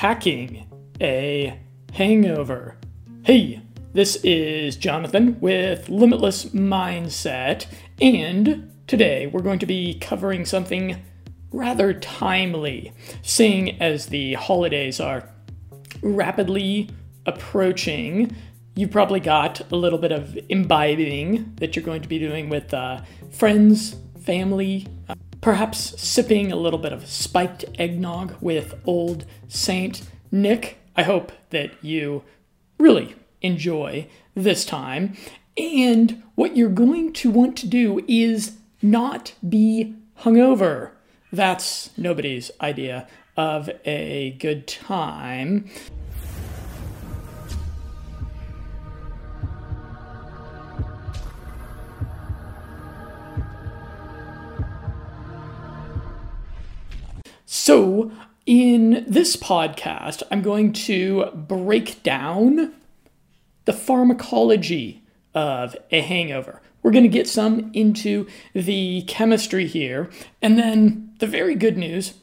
hacking a hangover. Hey, this is Jonathan with Limitless Mindset, and today we're going to be covering something rather timely, seeing as the holidays are rapidly approaching. You've probably got a little bit of imbibing that you're going to be doing with uh, friends, family, uh, perhaps sipping a little bit of spiked eggnog with old Saint Nick. I hope that you really enjoy this time. And what you're going to want to do is not be hungover. That's nobody's idea of a good time. So, in this podcast, I'm going to break down the pharmacology of a hangover. We're going to get some into the chemistry here. And then the very good news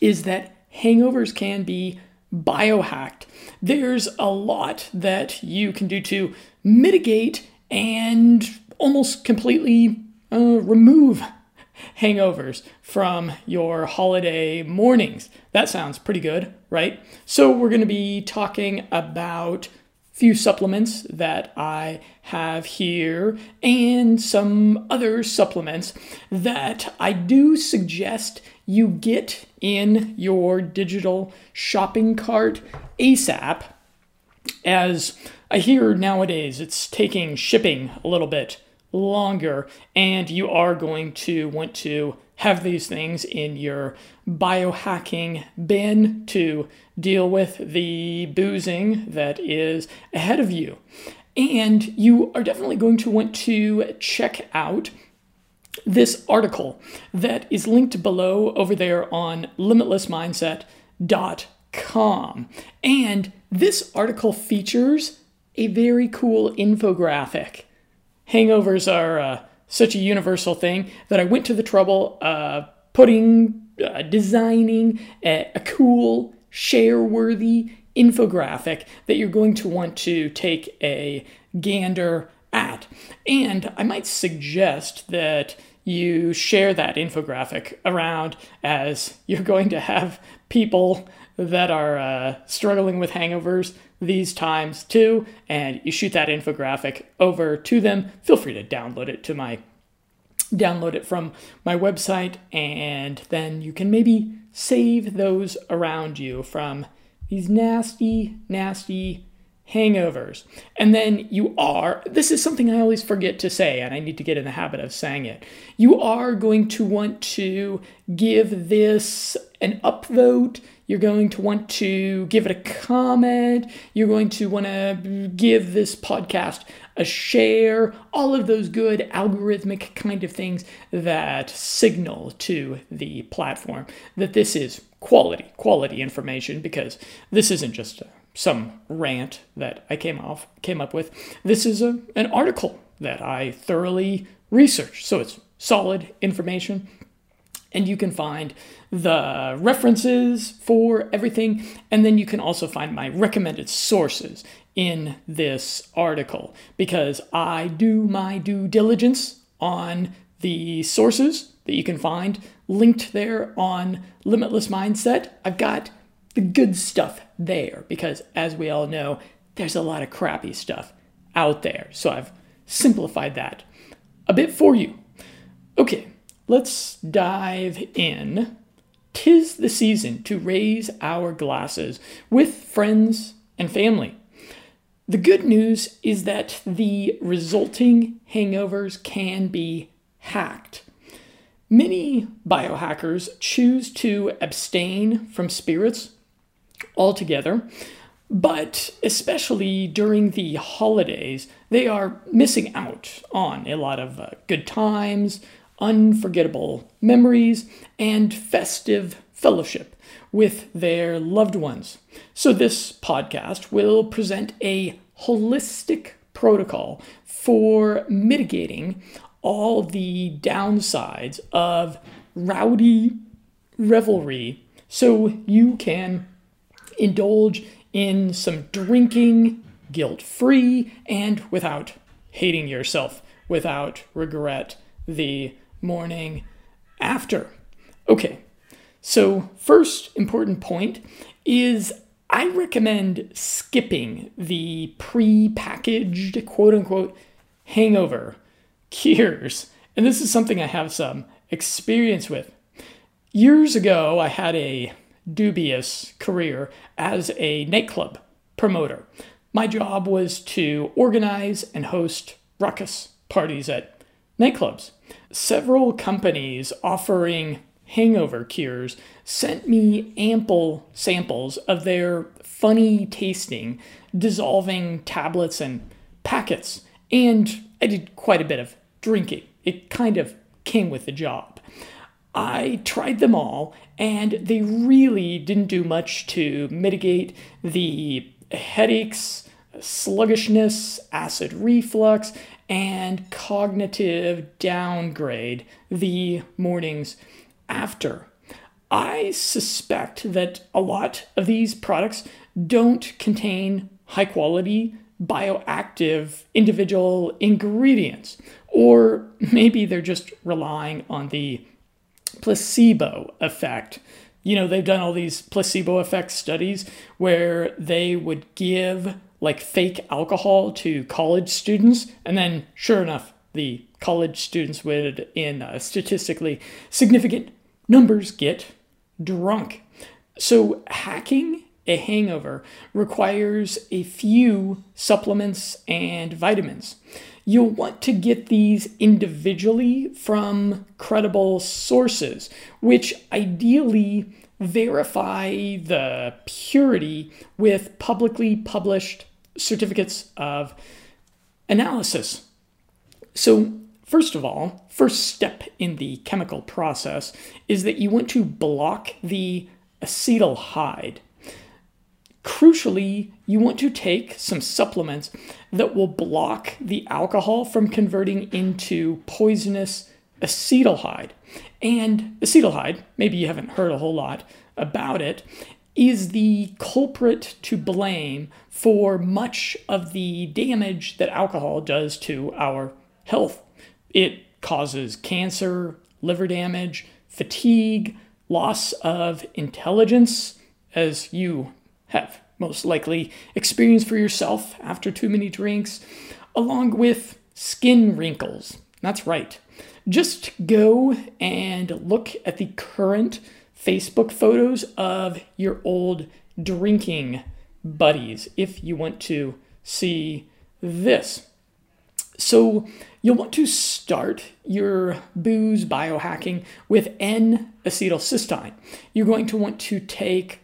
is that hangovers can be biohacked. There's a lot that you can do to mitigate and almost completely uh, remove hangovers from your holiday mornings. That sounds pretty good, right? So, we're going to be talking about few supplements that I have here and some other supplements that I do suggest you get in your digital shopping cart ASAP as I hear nowadays it's taking shipping a little bit longer, and you are going to want to have these things in your biohacking bin to deal with the boozing that is ahead of you. And you are definitely going to want to check out this article that is linked below over there on limitlessmindset.com. And this article features a very cool infographic hangovers are uh, such a universal thing that I went to the trouble of putting, uh, designing a, a cool, share worthy infographic that you're going to want to take a gander at. And I might suggest that you share that infographic around as you're going to have people that are uh, struggling with hangovers these times too, and you shoot that infographic over to them. Feel free to download it to my download it from my website, and then you can maybe save those around you from these nasty, nasty hangovers. And then you are, this is something I always forget to say, and I need to get in the habit of saying it. You are going to want to give this an upvote. You're going to want to give it a comment. You're going to want to give this podcast a share. All of those good algorithmic kind of things that signal to the platform that this is quality, quality information because this isn't just a some rant that I came off came up with. This is a, an article that I thoroughly researched, so it's solid information. And you can find the references for everything, and then you can also find my recommended sources in this article because I do my due diligence on the sources that you can find linked there on Limitless Mindset. I've got the good stuff there because, as we all know, there's a lot of crappy stuff out there. So I've simplified that a bit for you. Okay, let's dive in. Tis the season to raise our glasses with friends and family. The good news is that the resulting hangovers can be hacked. Many biohackers choose to abstain from spirits altogether. But especially during the holidays, they are missing out on a lot of uh, good times, unforgettable memories, and festive fellowship with their loved ones. So, this podcast will present a holistic protocol for mitigating all the downsides of rowdy revelry so you can indulge in some drinking guilt free and without hating yourself, without regret the morning after. Okay, so first important point is I recommend skipping the pre packaged quote unquote hangover cures. And this is something I have some experience with. Years ago, I had a dubious career as a nightclub promoter. My job was to organize and host ruckus parties at nightclubs. Several companies offering hangover cures sent me ample samples of their funny tasting, dissolving tablets and packets, and I did quite a bit of drinking. It kind of came with the job. I tried them all, and they really didn't do much to mitigate the headaches, sluggishness, acid reflux, and cognitive downgrade the mornings after. I suspect that a lot of these products don't contain high quality bioactive individual ingredients, or maybe they're just relying on the placebo effect. You know, they've done all these placebo effect studies where they would give like fake alcohol to college students, and then sure enough, the college students would, in uh, statistically significant numbers, get drunk. So, hacking a hangover requires a few supplements and vitamins. You'll want to get these individually from credible sources, which ideally verify the purity with publicly published certificates of analysis. So, first of all, first step in the chemical process is that you want to block the acetaldehyde Crucially, you want to take some supplements that will block the alcohol from converting into poisonous acetaldehyde. And acetaldehyde, maybe you haven't heard a whole lot about it, is the culprit to blame for much of the damage that alcohol does to our health. It causes cancer, liver damage, fatigue, loss of intelligence, as you have most likely experienced for yourself after too many drinks, along with skin wrinkles. That's right. Just go and look at the current Facebook photos of your old drinking buddies if you want to see this. So, you'll want to start your booze biohacking with N acetylcysteine. You're going to want to take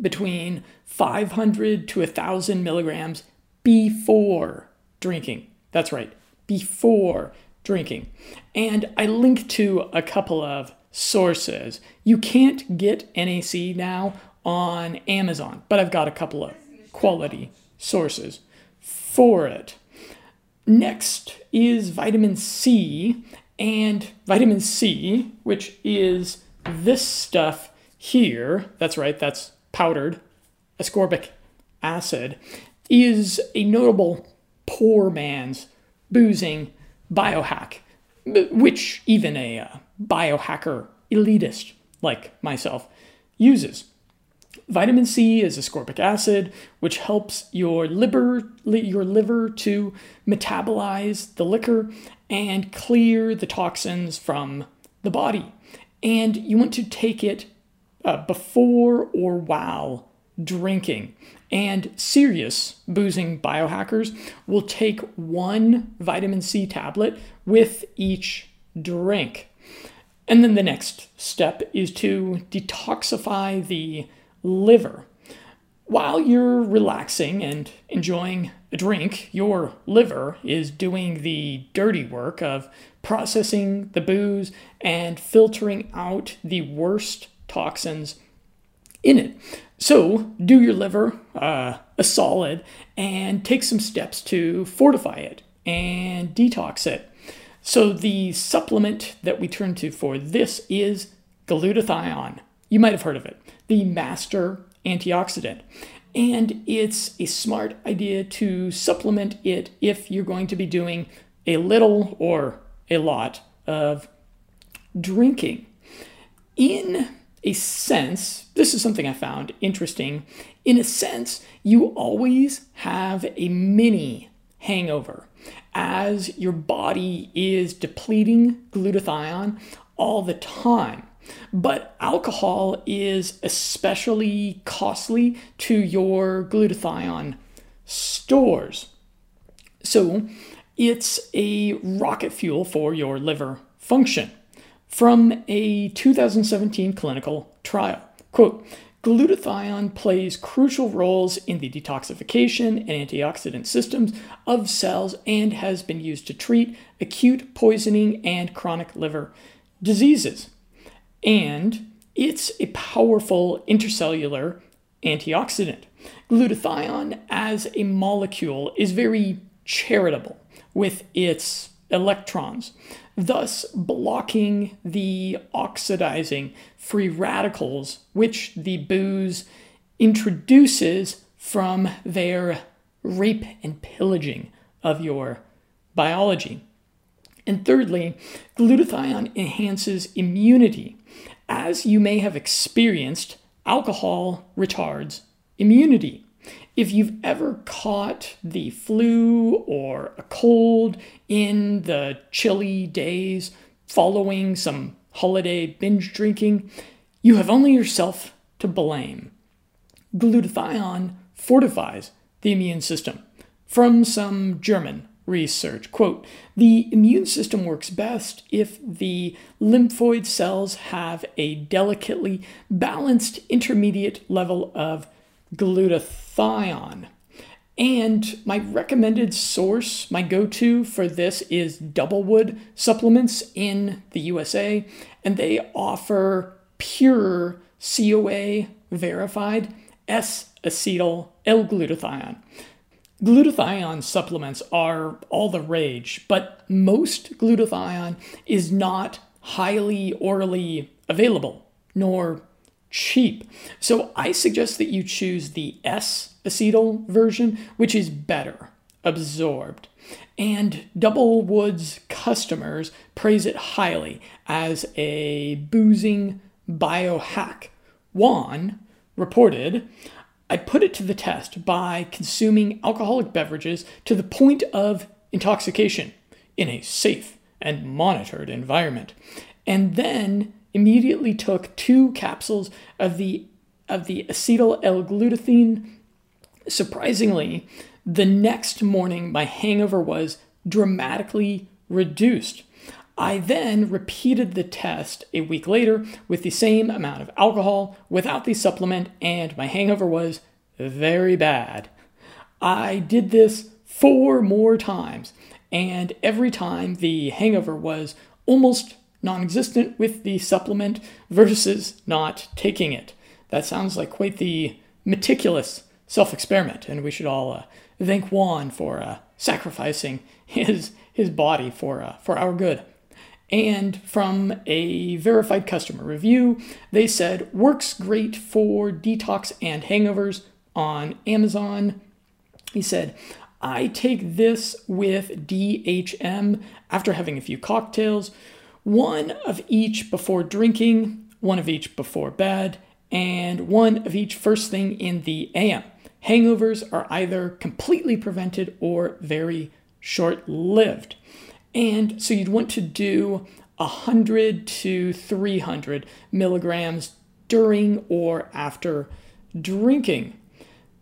between 500 to 1,000 milligrams before drinking. That's right, before drinking. And I link to a couple of sources. You can't get NAC now on Amazon, but I've got a couple of quality sources for it. Next is vitamin C, and vitamin C, which is this stuff here. That's right, that's powdered ascorbic acid, is a notable poor man's boozing biohack, which even a uh, biohacker elitist like myself uses. Vitamin C is ascorbic acid, which helps your liver, your liver to metabolize the liquor and clear the toxins from the body. And you want to take it uh, before or while drinking. And serious boozing biohackers will take one vitamin C tablet with each drink. And then the next step is to detoxify the liver. While you're relaxing and enjoying a drink, your liver is doing the dirty work of processing the booze and filtering out the worst toxins in it. So, do your liver uh, a solid and take some steps to fortify it and detox it. So, the supplement that we turn to for this is glutathione. You might have heard of it, the master antioxidant. And it's a smart idea to supplement it if you're going to be doing a little or a lot of drinking. In a sense, this is something I found interesting. In a sense, you always have a mini hangover as your body is depleting glutathione all the time. But alcohol is especially costly to your glutathione stores. So it's a rocket fuel for your liver function. From a 2017 clinical trial, quote, Glutathione plays crucial roles in the detoxification and antioxidant systems of cells and has been used to treat acute poisoning and chronic liver diseases. And it's a powerful intercellular antioxidant. Glutathione as a molecule is very charitable with its electrons, thus blocking the oxidizing free radicals which the booze introduces from their rape and pillaging of your biology. And thirdly, glutathione enhances immunity. As you may have experienced, alcohol retards immunity. If you've ever caught the flu or a cold in the chilly days following some holiday binge drinking, you have only yourself to blame. Glutathione fortifies the immune system. From some German research, quote, the immune system works best if the lymphoid cells have a delicately balanced intermediate level of glutathione. And my recommended source, my go to for this is Doublewood Supplements in the USA, and they offer pure COA verified S acetyl L glutathione. Glutathione supplements are all the rage, but most glutathione is not highly orally available, nor cheap. So I suggest that you choose the S acetyl version, which is better absorbed. And Double Wood's customers praise it highly as a boozing biohack. Juan reported, I put it to the test by consuming alcoholic beverages to the point of intoxication in a safe and monitored environment. And then immediately took two capsules of the of the acetyl L-glutathione. Surprisingly, the next morning my hangover was dramatically reduced. I then repeated the test a week later with the same amount of alcohol without the supplement, and my hangover was very bad. I did this four more times, and every time the hangover was almost non existent with the supplement versus not taking it. That sounds like quite the meticulous self experiment, and we should all uh, thank Juan for uh, sacrificing his, his body for, uh, for our good. And from a verified customer review, they said works great for detox and hangovers on Amazon. He said, I take this with DHM after having a few cocktails one of each before drinking, one of each before bed, and one of each first thing in the AM. Hangovers are either completely prevented or very short lived. And so you'd want to do 100 to 300 milligrams during or after drinking.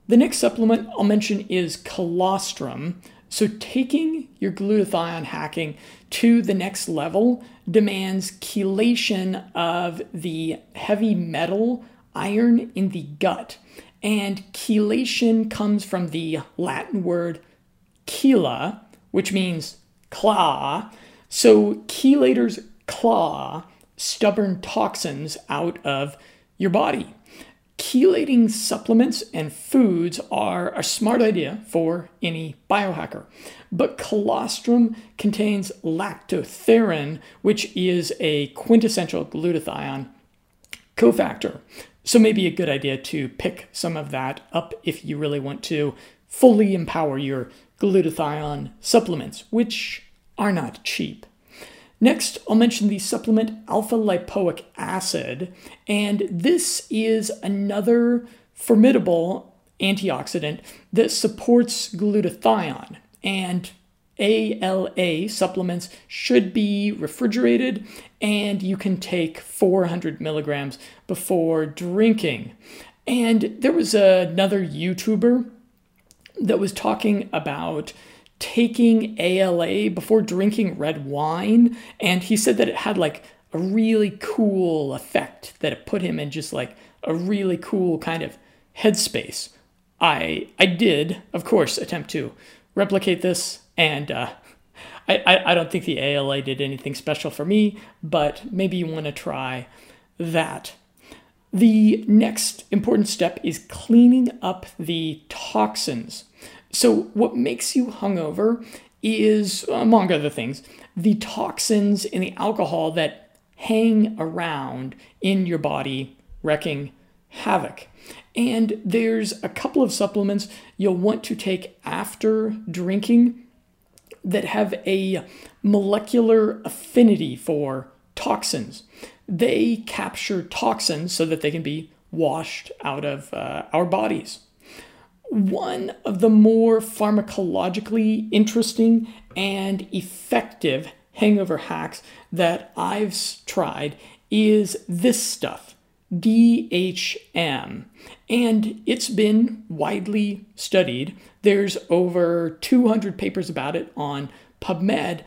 The next supplement I'll mention is colostrum. So, taking your glutathione hacking to the next level demands chelation of the heavy metal iron in the gut. And chelation comes from the Latin word chela, which means claw. So, chelators claw stubborn toxins out of your body. Chelating supplements and foods are a smart idea for any biohacker, but colostrum contains lactoferrin, which is a quintessential glutathione cofactor. So maybe a good idea to pick some of that up if you really want to fully empower your glutathione supplements, which are not cheap. Next, I'll mention the supplement alpha lipoic acid, and this is another formidable antioxidant that supports glutathione. And ALA supplements should be refrigerated, and you can take 400 milligrams before drinking. And there was another YouTuber that was talking about taking ALA before drinking red wine, and he said that it had like a really cool effect, that it put him in just like a really cool kind of headspace. I I did, of course, attempt to replicate this and uh, I, I don't think the ALA did anything special for me, but maybe you want to try that. The next important step is cleaning up the toxins. So, what makes you hungover is, among other things, the toxins in the alcohol that hang around in your body, wrecking havoc. And there's a couple of supplements you'll want to take after drinking that have a molecular affinity for toxins. They capture toxins so that they can be washed out of uh, our bodies. One of the more pharmacologically interesting and effective hangover hacks that I've tried is this stuff, DHM. And it's been widely studied there's over 200 papers about it on PubMed,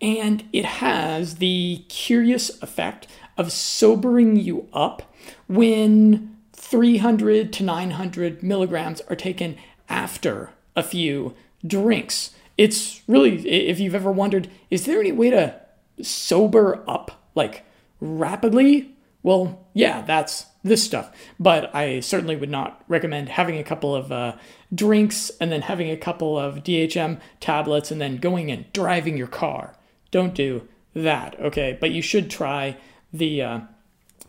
and it has the curious effect of sobering you up when 300 to 900 milligrams are taken after a few drinks. It's really, if you've ever wondered, is there any way to sober up like rapidly? Well, yeah, that's this stuff. But I certainly would not recommend having a couple of uh, drinks and then having a couple of DHM tablets and then going and driving your car. Don't do that, okay? But you should try the uh,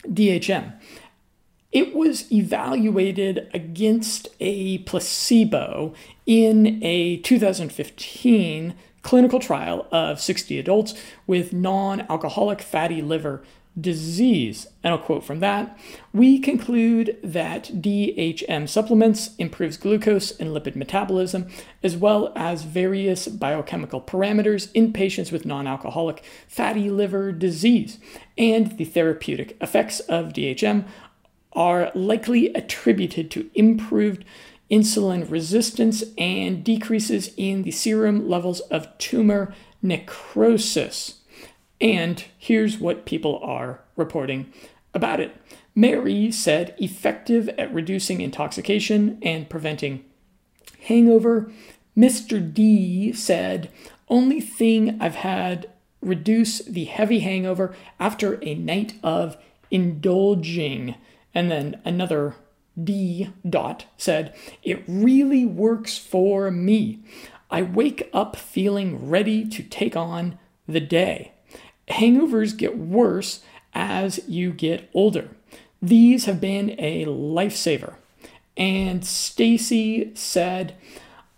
DHM. It was evaluated against a placebo in a 2015 clinical trial of 60 adults with non alcoholic fatty liver disease. And I'll quote from that We conclude that DHM supplements improves glucose and lipid metabolism, as well as various biochemical parameters in patients with non alcoholic fatty liver disease. And the therapeutic effects of DHM are likely attributed to improved insulin resistance and decreases in the serum levels of tumor necrosis. And here's what people are reporting about it. Mary said effective at reducing intoxication and preventing hangover. Mr. D said only thing I've had reduce the heavy hangover after a night of indulging. And then another D dot said, It really works for me. I wake up feeling ready to take on the day hangovers get worse as you get older. These have been a lifesaver. And Stacy said,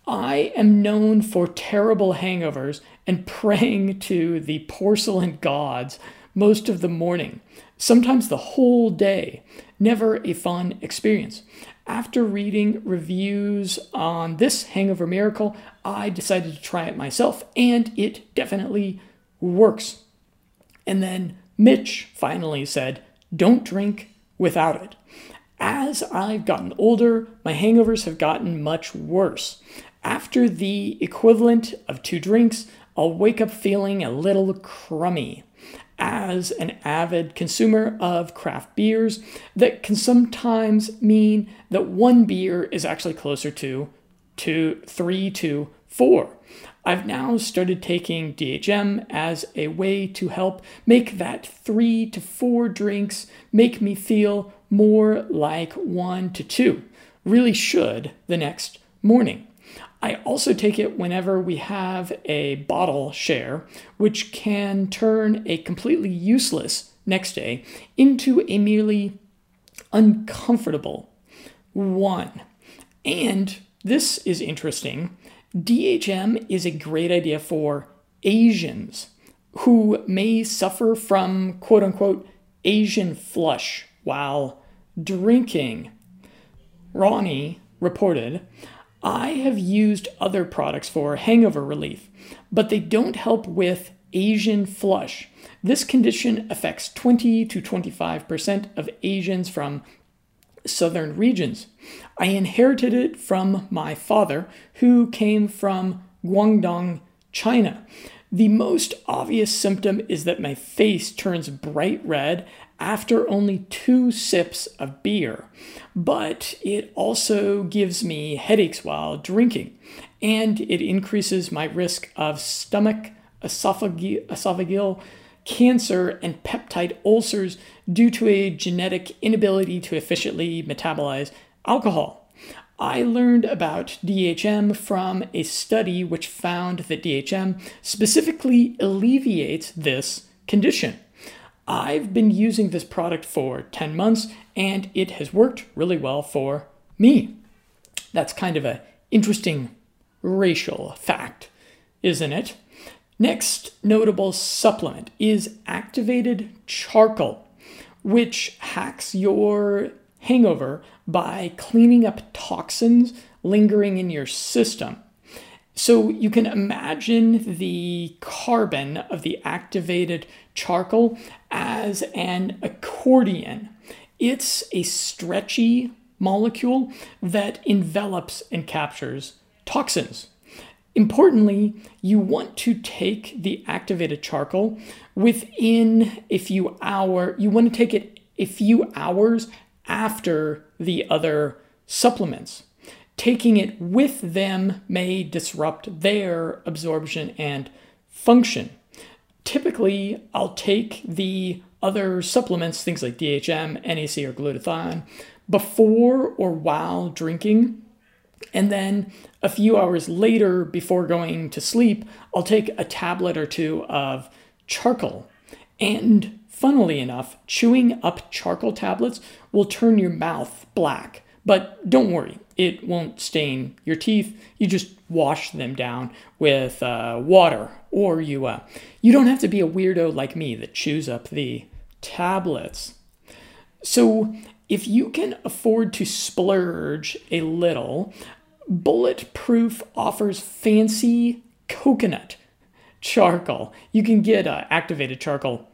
I am known for terrible hangovers and praying to the porcelain gods most of the morning, sometimes the whole day. Never a fun experience. After reading reviews on this hangover miracle, I decided to try it myself, and it definitely works. And then Mitch finally said, Don't drink without it. As I've gotten older, my hangovers have gotten much worse. After the equivalent of two drinks, I'll wake up feeling a little crummy. As an avid consumer of craft beers, that can sometimes mean that one beer is actually closer to two, three to four. I've now started taking DHM as a way to help make that three to four drinks make me feel more like one to two. Really should the next morning. I also take it whenever we have a bottle share, which can turn a completely useless next day into a merely uncomfortable. One. And this is interesting. DHM is a great idea for Asians who may suffer from quote unquote Asian flush while drinking. Ronnie reported, I have used other products for hangover relief, but they don't help with Asian flush. This condition affects 20 to 25% of Asians from southern regions. I inherited it from my father, who came from Guangdong, China. The most obvious symptom is that my face turns bright red after only two sips of beer, but it also gives me headaches while drinking, and it increases my risk of stomach, esophageal, esophageal cancer, and peptide ulcers due to a genetic inability to efficiently metabolize alcohol. I learned about DHM from a study which found that DHM specifically alleviates this condition. I've been using this product for 10 months and it has worked really well for me. That's kind of an interesting racial fact, isn't it? Next notable supplement is activated charcoal, which hacks your hangover by cleaning up toxins lingering in your system. So you can imagine the carbon of the activated charcoal as an accordion. It's a stretchy molecule that envelops and captures toxins. Importantly, you want to take the activated charcoal within a few hour. You want to take it a few hours after the other supplements. Taking it with them may disrupt their absorption and function. Typically, I'll take the other supplements, things like DHM, NAC, or glutathione, before or while drinking. And then a few hours later, before going to sleep, I'll take a tablet or two of charcoal. And Funnily enough, chewing up charcoal tablets will turn your mouth black. But don't worry, it won't stain your teeth. You just wash them down with uh, water, or you uh, you don't have to be a weirdo like me that chews up the tablets. So if you can afford to splurge a little, Bulletproof offers fancy coconut charcoal. You can get uh, activated charcoal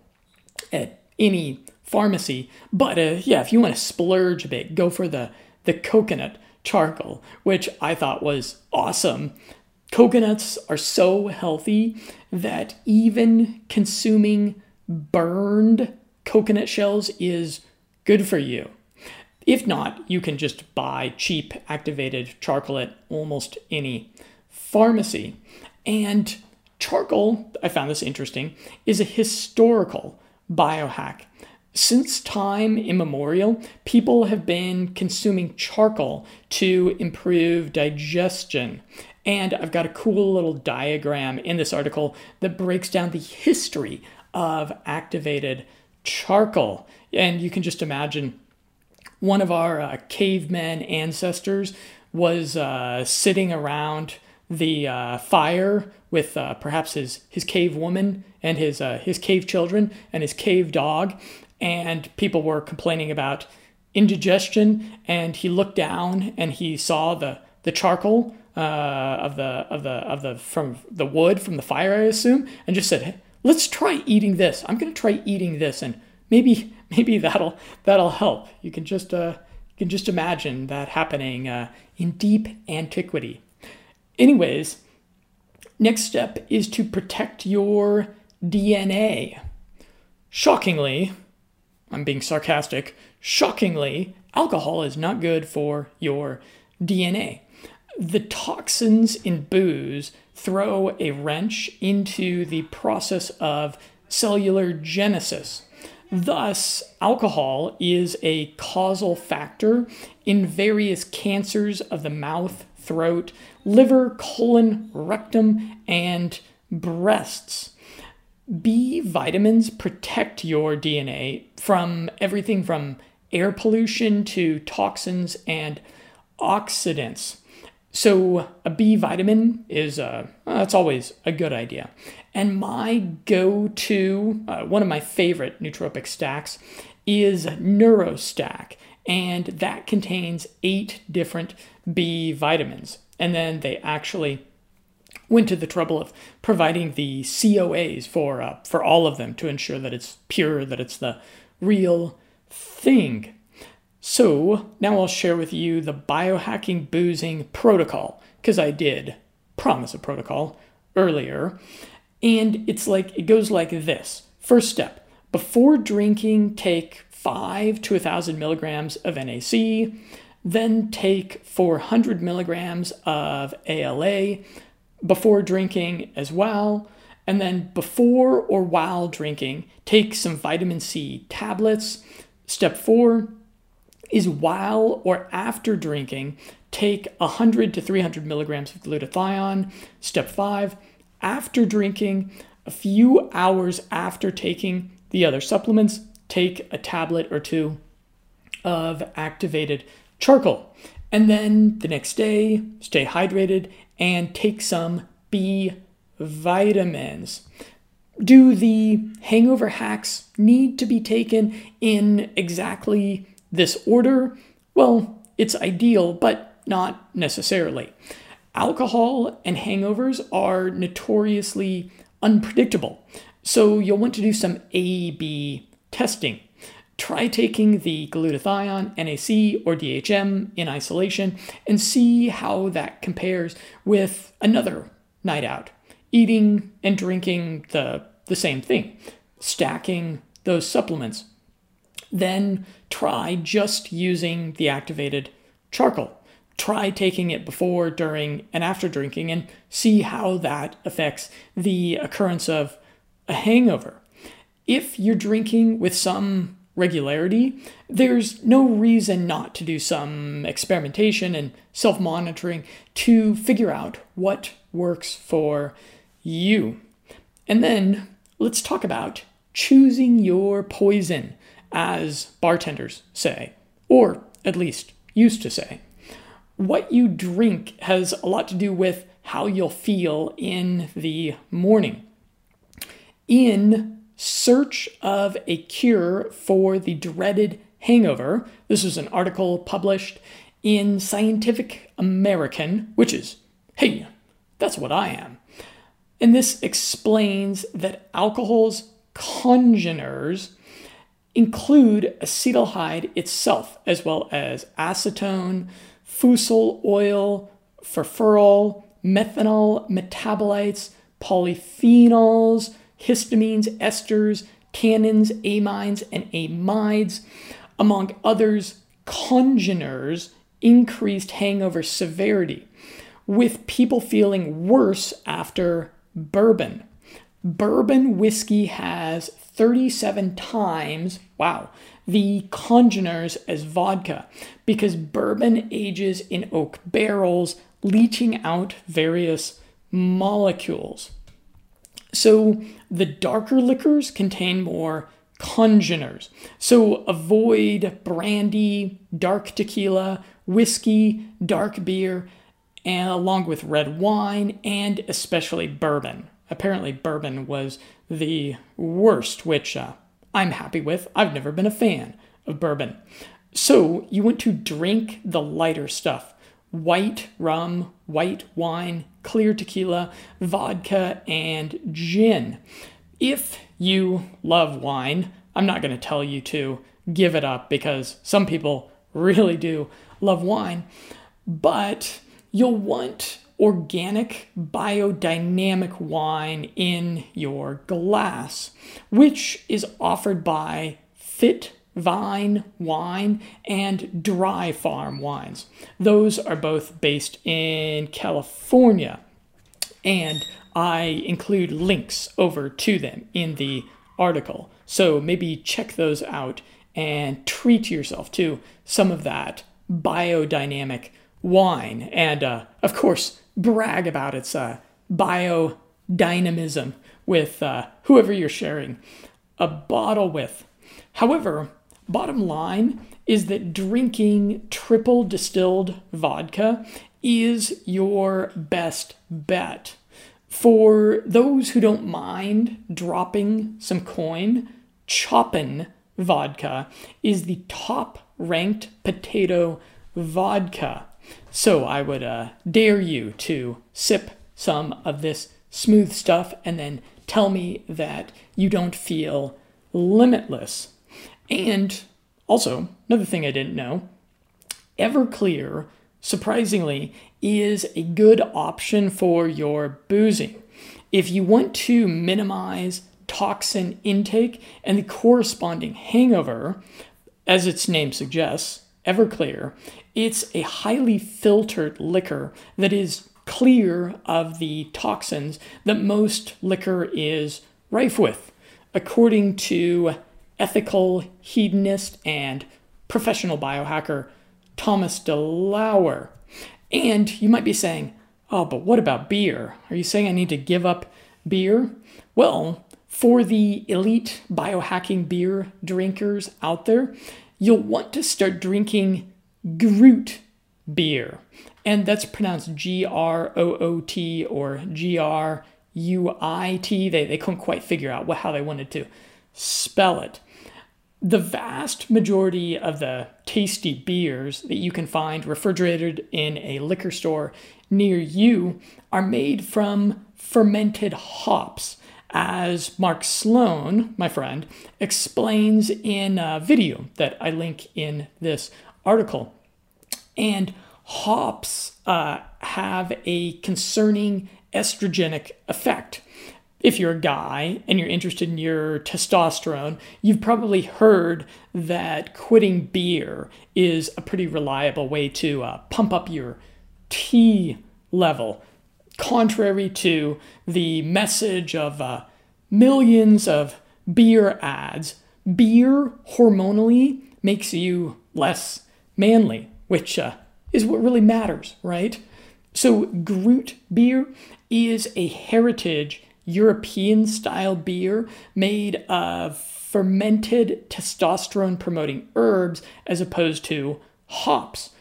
at any pharmacy. But uh, yeah, if you want to splurge a bit, go for the the coconut charcoal, which I thought was awesome. Coconuts are so healthy that even consuming burned coconut shells is good for you. If not, you can just buy cheap activated charcoal at almost any pharmacy. And charcoal, I found this interesting, is a historical biohack. Since time immemorial, people have been consuming charcoal to improve digestion. And I've got a cool little diagram in this article that breaks down the history of activated charcoal. And you can just imagine one of our uh, cavemen ancestors was uh, sitting around the uh, fire with uh, perhaps his, his cave woman and his, uh, his cave children and his cave dog. And people were complaining about indigestion. And he looked down and he saw the, the charcoal uh, of the of the of the from the wood from the fire, I assume, and just said, "Let's try eating this. I'm going to try eating this, and maybe maybe that'll that'll help." You can just uh, you can just imagine that happening uh, in deep antiquity. Anyways, next step is to protect your DNA. Shockingly, I'm being sarcastic, shockingly, alcohol is not good for your DNA. The toxins in booze throw a wrench into the process of cellular genesis. Thus, alcohol is a causal factor in various cancers of the mouth, throat, liver, colon, rectum, and breasts. B vitamins protect your DNA from everything from air pollution to toxins and oxidants. So a B vitamin is uh, that's always a good idea. And my go-to, uh, one of my favorite nootropic stacks, is Neurostack, and that contains eight different B vitamins. And then they actually went to the trouble of providing the COAs for uh, for all of them to ensure that it's pure, that it's the real thing. So now I'll share with you the biohacking boozing protocol because I did promise a protocol earlier, and it's like it goes like this. First step: before drinking, take five to a thousand milligrams of NAC. Then take 400 milligrams of ALA before drinking as well. And then before or while drinking, take some vitamin C tablets. Step four is while or after drinking, take 100 to 300 milligrams of glutathione. Step five, after drinking, a few hours after taking the other supplements, take a tablet or two of activated charcoal. And then the next day, stay hydrated and take some B vitamins. Do the hangover hacks need to be taken in exactly this order? Well, it's ideal, but not necessarily. Alcohol and hangovers are notoriously unpredictable, so you'll want to do some A B testing. Try taking the glutathione, NAC, or DHM in isolation and see how that compares with another night out, eating and drinking the, the same thing, stacking those supplements. Then try just using the activated charcoal. Try taking it before, during, and after drinking and see how that affects the occurrence of a hangover. If you're drinking with some regularity, there's no reason not to do some experimentation and self monitoring to figure out what works for you. And then let's talk about choosing your poison, as bartenders say, or at least used to say. What you drink has a lot to do with how you'll feel in the morning. In Search of a Cure for the Dreaded Hangover. This is an article published in Scientific American, which is, hey, that's what I am. And this explains that alcohol's congeners include acetaldehyde itself, as well as acetone, fusel oil, furfural, methanol metabolites, polyphenols, histamines, esters, tannins, amines, and amides. Among others, congeners increased hangover severity, with people feeling worse after bourbon. Bourbon whiskey has 37 times, wow, the congeners as vodka because bourbon ages in oak barrels, leaching out various molecules. So the darker liquors contain more congeners. So avoid brandy, dark tequila, whiskey, dark beer, and along with red wine and especially bourbon. Apparently, bourbon was the worst, which uh, I'm happy with. I've never been a fan of bourbon. So, you want to drink the lighter stuff white rum, white wine, clear tequila, vodka, and gin. If you love wine, I'm not going to tell you to give it up because some people really do love wine, but you'll want organic biodynamic wine in your glass, which is offered by Fit Vine Wine and Dry Farm Wines. Those are both based in California, and I include links over to them in the article. So maybe check those out and treat yourself to some of that biodynamic wine. And uh, of course, brag about its uh, biodynamism with uh, whoever you're sharing a bottle with. However, Bottom line is that drinking triple distilled vodka is your best bet. For those who don't mind dropping some coin, Chopin vodka is the top ranked potato vodka. So I would uh, dare you to sip some of this smooth stuff and then tell me that you don't feel limitless. And also, another thing I didn't know Everclear, surprisingly, is a good option for your boozing. If you want to minimize toxin intake and the corresponding hangover, as its name suggests, Everclear, it's a highly filtered liquor that is clear of the toxins that most liquor is rife with, according to ethical hedonist and professional biohacker Thomas DeLauer. And you might be saying, oh, but what about beer? Are you saying I need to give up beer? Well, for the elite biohacking beer drinkers out there, you'll want to start drinking Groot beer. And that's pronounced G R O O T or G R U I T. They, they couldn't quite figure out what, how they wanted to spell it. The vast majority of the tasty beers that you can find refrigerated in a liquor store near you are made from fermented hops, as Mark Sloan, my friend, explains in a video that I link in this article. And hops uh, have a concerning estrogenic effect if you're a guy and you're interested in your testosterone, you've probably heard that quitting beer is a pretty reliable way to uh, pump up your T level, contrary to the message of uh, millions of beer ads. Beer hormonally makes you less manly, which uh, is what really matters, right? So, Groot beer is a heritage European style beer made of fermented testosterone promoting herbs as opposed to hops.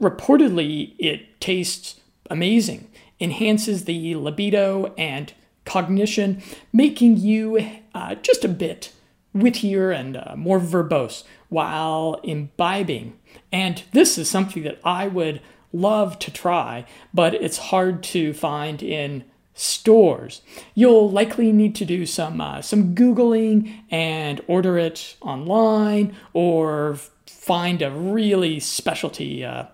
Reportedly, it tastes amazing, enhances the libido and cognition, making you uh, just a bit wittier and uh, more verbose while imbibing. And this is something that I would love to try, but it's hard to find in stores. You'll likely need to do some uh, some googling and order it online or find a really specialty uh,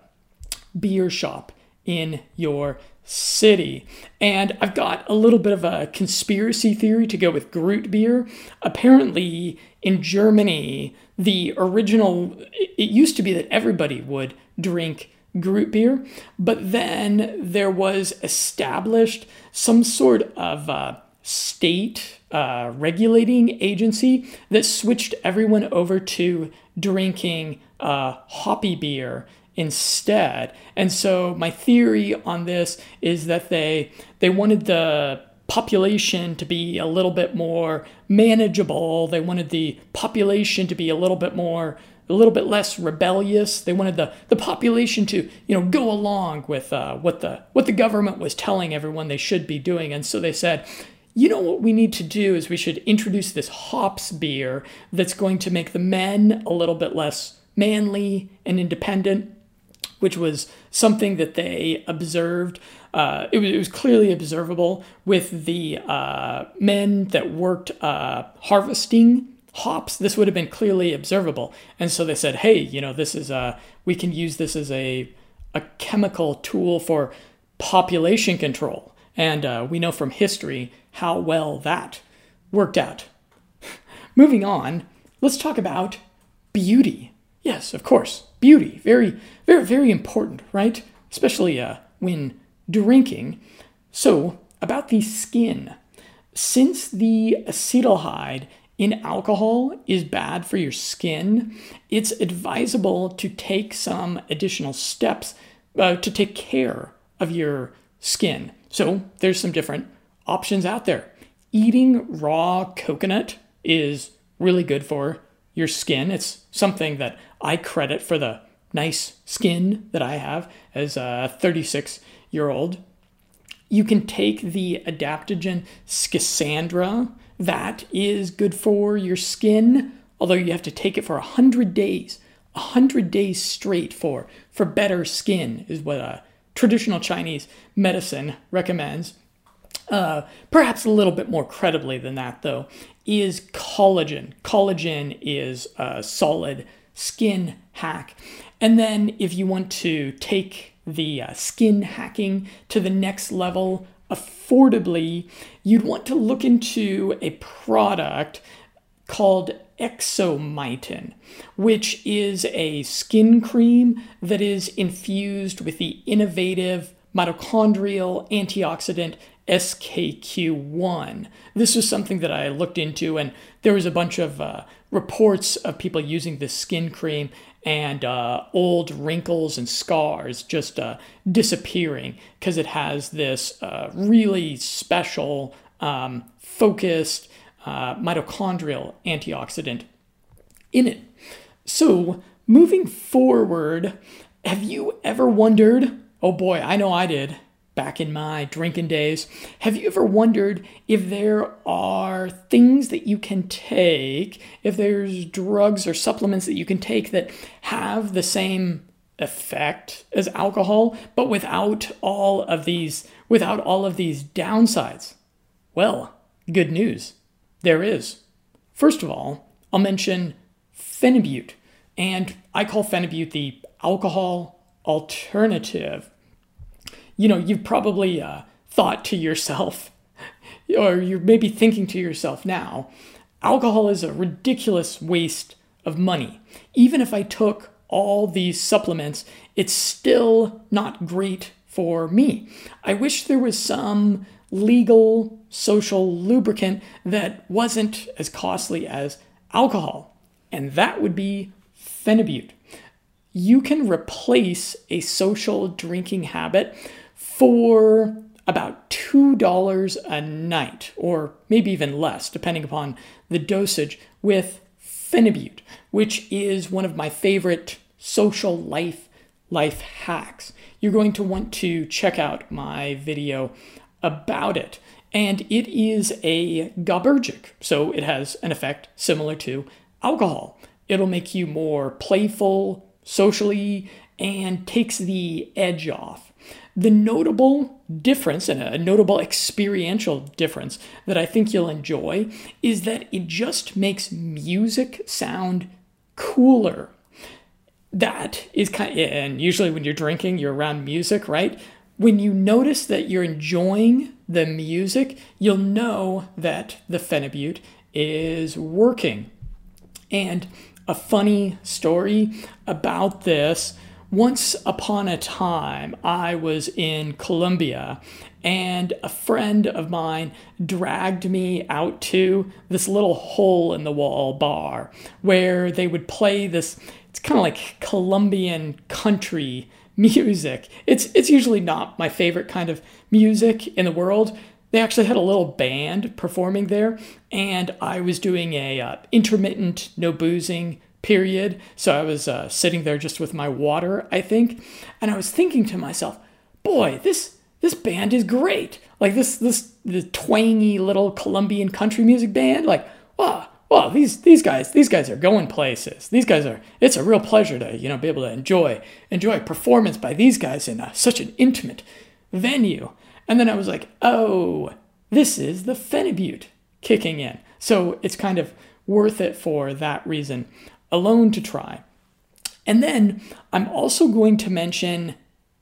beer shop in your city. And I've got a little bit of a conspiracy theory to go with Groot beer. Apparently, in Germany, the original it used to be that everybody would drink Groot beer, but then there was established some sort of uh, state uh, regulating agency that switched everyone over to drinking uh, hoppy beer instead. And so my theory on this is that they they wanted the population to be a little bit more manageable. They wanted the population to be a little bit more a little bit less rebellious. They wanted the, the population to, you know, go along with uh, what the what the government was telling everyone they should be doing. And so they said, you know what we need to do is we should introduce this hops beer that's going to make the men a little bit less manly and independent, which was something that they observed. Uh, it, was, it was clearly observable with the uh, men that worked uh, harvesting hops, this would have been clearly observable. And so they said, hey, you know, this is a, we can use this as a, a chemical tool for population control. And uh, we know from history how well that worked out. Moving on, let's talk about beauty. Yes, of course, beauty. Very, very, very important, right? Especially uh, when drinking. So, about the skin. Since the acetaldehyde in alcohol is bad for your skin, it's advisable to take some additional steps uh, to take care of your skin. So there's some different options out there. Eating raw coconut is really good for your skin. It's something that I credit for the nice skin that I have as a 36 year old. You can take the adaptogen Schisandra, that is good for your skin, although you have to take it for 100 days. 100 days straight for, for better skin is what a traditional Chinese medicine recommends. Uh, perhaps a little bit more credibly than that, though, is collagen. Collagen is a solid skin hack. And then, if you want to take the uh, skin hacking to the next level affordably, you'd want to look into a product called Exomitin, which is a skin cream that is infused with the innovative mitochondrial antioxidant SKQ1. This was something that I looked into, and there was a bunch of uh, reports of people using this skin cream and uh, old wrinkles and scars just uh, disappearing because it has this uh, really special, um, focused uh, mitochondrial antioxidant in it. So, moving forward, have you ever wondered? Oh boy, I know I did back in my drinking days. Have you ever wondered if there are things that you can take, if there's drugs or supplements that you can take that have the same effect as alcohol, but without all of these without all of these downsides? Well, good news. There is. First of all, I'll mention phenibut, and I call phenibut the alcohol alternative you know, you've probably uh, thought to yourself, or you're maybe thinking to yourself now, alcohol is a ridiculous waste of money. Even if I took all these supplements, it's still not great for me. I wish there was some legal social lubricant that wasn't as costly as alcohol, and that would be phenibut. You can replace a social drinking habit for about $2 a night, or maybe even less, depending upon the dosage, with phenibut, which is one of my favorite social life life hacks. You're going to want to check out my video about it. And it is a GABAergic, so it has an effect similar to alcohol. It'll make you more playful socially and takes the edge off the notable difference and a notable experiential difference that I think you'll enjoy is that it just makes music sound cooler. That is kind of, and usually when you're drinking, you're around music, right? When you notice that you're enjoying the music, you'll know that the phenibut is working. And a funny story about this once upon a time, I was in Colombia and a friend of mine dragged me out to this little hole in the wall bar where they would play this it's kind of like Colombian country music. It's it's usually not my favorite kind of music in the world. They actually had a little band performing there and I was doing a uh, intermittent no boozing period. So I was uh, sitting there just with my water, I think, and I was thinking to myself, "Boy, this this band is great! Like this this the twangy little Colombian country music band. Like, wow, wow, these these guys these guys are going places. These guys are. It's a real pleasure to you know be able to enjoy enjoy performance by these guys in a, such an intimate venue." And then I was like, "Oh, this is the phenibut kicking in." So it's kind of worth it for that reason alone to try. And then I'm also going to mention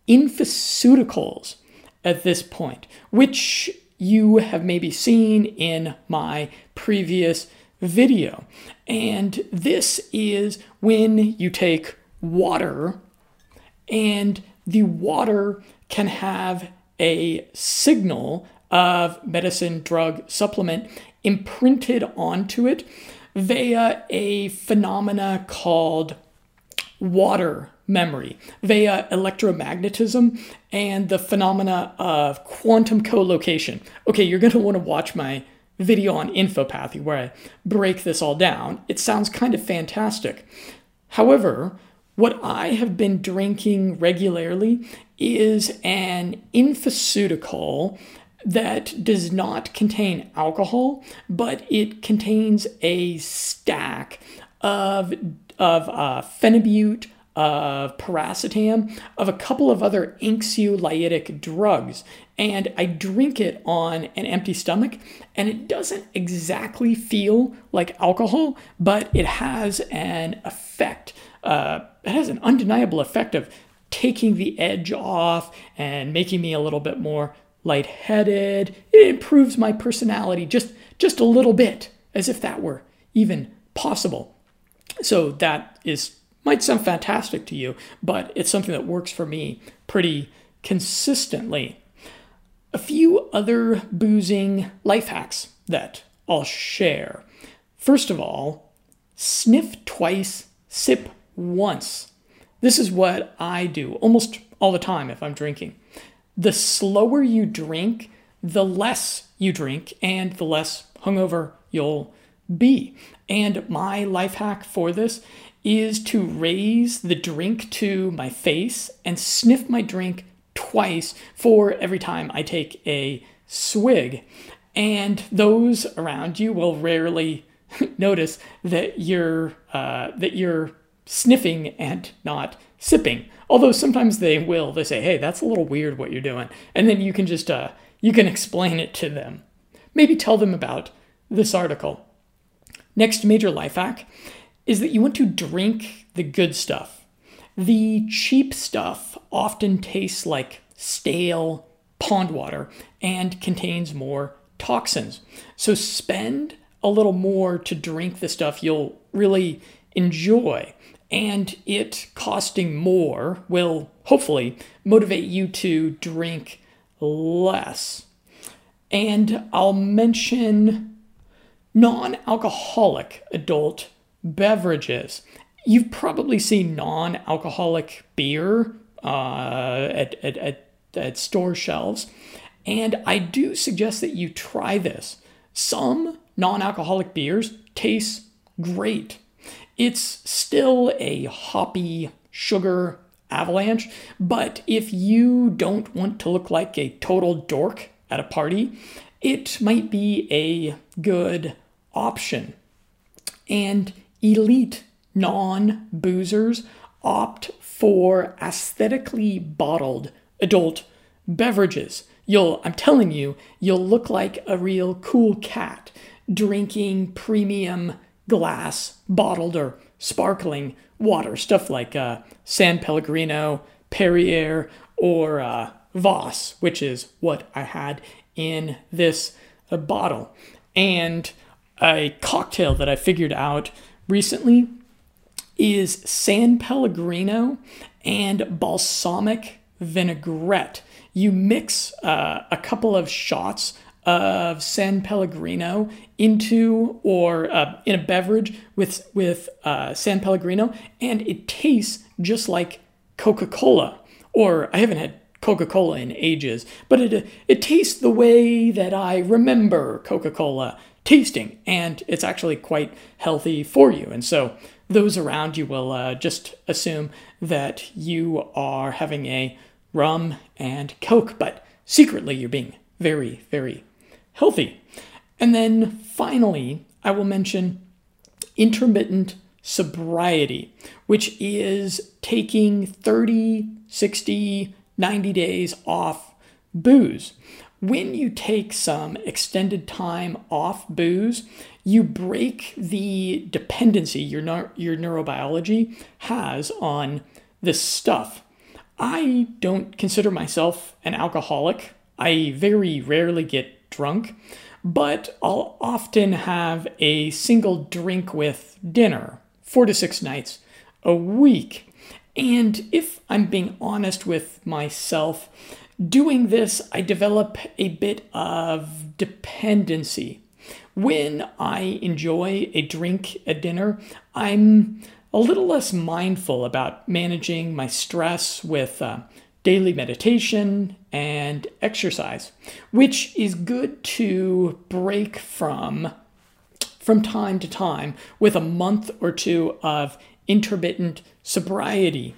infoceuticals at this point, which you have maybe seen in my previous video. And this is when you take water and the water can have a signal of medicine, drug, supplement imprinted onto it via a phenomena called water memory, via electromagnetism and the phenomena of quantum co-location. Okay, you're going to want to watch my video on Infopathy where I break this all down. It sounds kind of fantastic. However, what I have been drinking regularly is an infoceutical that does not contain alcohol, but it contains a stack of, of uh, phenibut, of piracetam, of a couple of other anxiolytic drugs. And I drink it on an empty stomach, and it doesn't exactly feel like alcohol, but it has an effect. Uh, it has an undeniable effect of taking the edge off and making me a little bit more lightheaded. It improves my personality just just a little bit, as if that were even possible. So that is might sound fantastic to you, but it's something that works for me pretty consistently. A few other boozing life hacks that I'll share. First of all, sniff twice, sip once. This is what I do almost all the time if I'm drinking the slower you drink, the less you drink and the less hungover you'll be. And my life hack for this is to raise the drink to my face and sniff my drink twice for every time I take a swig. And those around you will rarely notice that you're uh, that you're sniffing and not sipping. Although sometimes they will. They say, "Hey, that's a little weird what you're doing," and then you can just uh, you can explain it to them. Maybe tell them about this article. Next major life hack is that you want to drink the good stuff. The cheap stuff often tastes like stale pond water and contains more toxins. So spend a little more to drink the stuff you'll really enjoy and it costing more will hopefully motivate you to drink less. And I'll mention non alcoholic adult beverages. You've probably seen non alcoholic beer uh, at, at, at, at store shelves, and I do suggest that you try this. Some non alcoholic beers taste great. It's still a hoppy sugar avalanche, but if you don't want to look like a total dork at a party, it might be a good option. And elite non boozers opt for aesthetically bottled adult beverages. You'll, I'm telling you, you'll look like a real cool cat drinking premium glass, bottled, or sparkling water, stuff like uh, San Pellegrino, Perrier, or uh, Voss, which is what I had in this uh, bottle. And a cocktail that I figured out recently is San Pellegrino and balsamic vinaigrette. You mix uh, a couple of shots of San Pellegrino into or uh, in a beverage with with uh, San Pellegrino, and it tastes just like Coca Cola. Or I haven't had Coca Cola in ages, but it it tastes the way that I remember Coca Cola tasting, and it's actually quite healthy for you. And so those around you will uh, just assume that you are having a rum and Coke, but secretly you're being very, very healthy. And then finally, I will mention intermittent sobriety, which is taking 30, 60, 90 days off booze. When you take some extended time off booze, you break the dependency your, your neurobiology has on this stuff. I don't consider myself an alcoholic. I very rarely get drunk, but I'll often have a single drink with dinner, four to six nights a week. And if I'm being honest with myself, doing this, I develop a bit of dependency. When I enjoy a drink at dinner, I'm a little less mindful about managing my stress with uh, daily meditation and exercise, which is good to break from from time to time with a month or two of intermittent sobriety.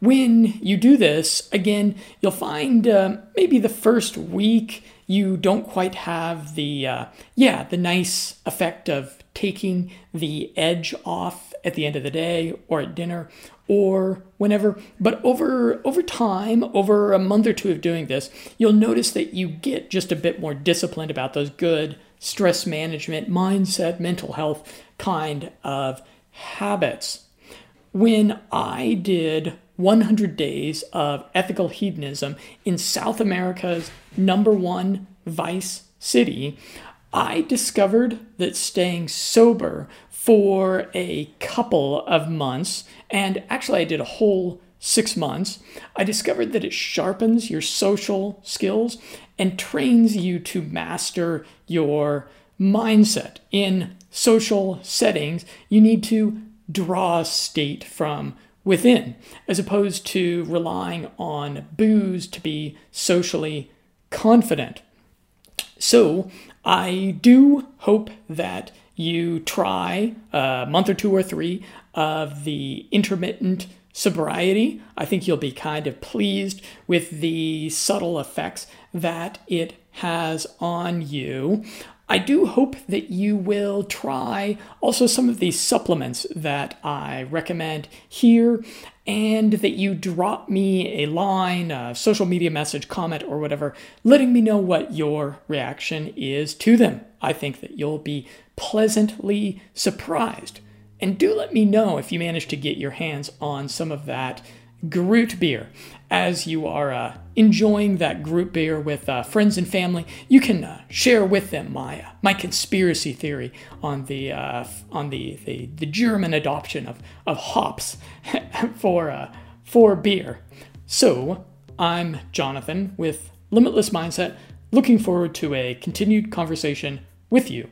When you do this, again, you'll find uh, maybe the first week you don't quite have the uh, yeah the nice effect of taking the edge off at the end of the day or at dinner or whenever but over over time over a month or two of doing this you'll notice that you get just a bit more disciplined about those good stress management mindset mental health kind of habits. When i did 100 days of ethical hedonism in south america's number one vice city I discovered that staying sober for a couple of months, and actually, I did a whole six months, I discovered that it sharpens your social skills and trains you to master your mindset. In social settings, you need to draw state from within, as opposed to relying on booze to be socially confident. So, I do hope that you try a month or two or three of the intermittent sobriety. I think you'll be kind of pleased with the subtle effects that it has on you. I do hope that you will try also some of these supplements that I recommend here and that you drop me a line, a social media message, comment, or whatever, letting me know what your reaction is to them. I think that you'll be pleasantly surprised. And do let me know if you manage to get your hands on some of that Groot beer. As you are uh, enjoying that Groot beer with uh, friends and family, you can uh, share with them my uh, my conspiracy theory on the uh, on the, the, the German adoption of, of hops for uh, for beer. So I'm Jonathan with Limitless Mindset, looking forward to a continued conversation with you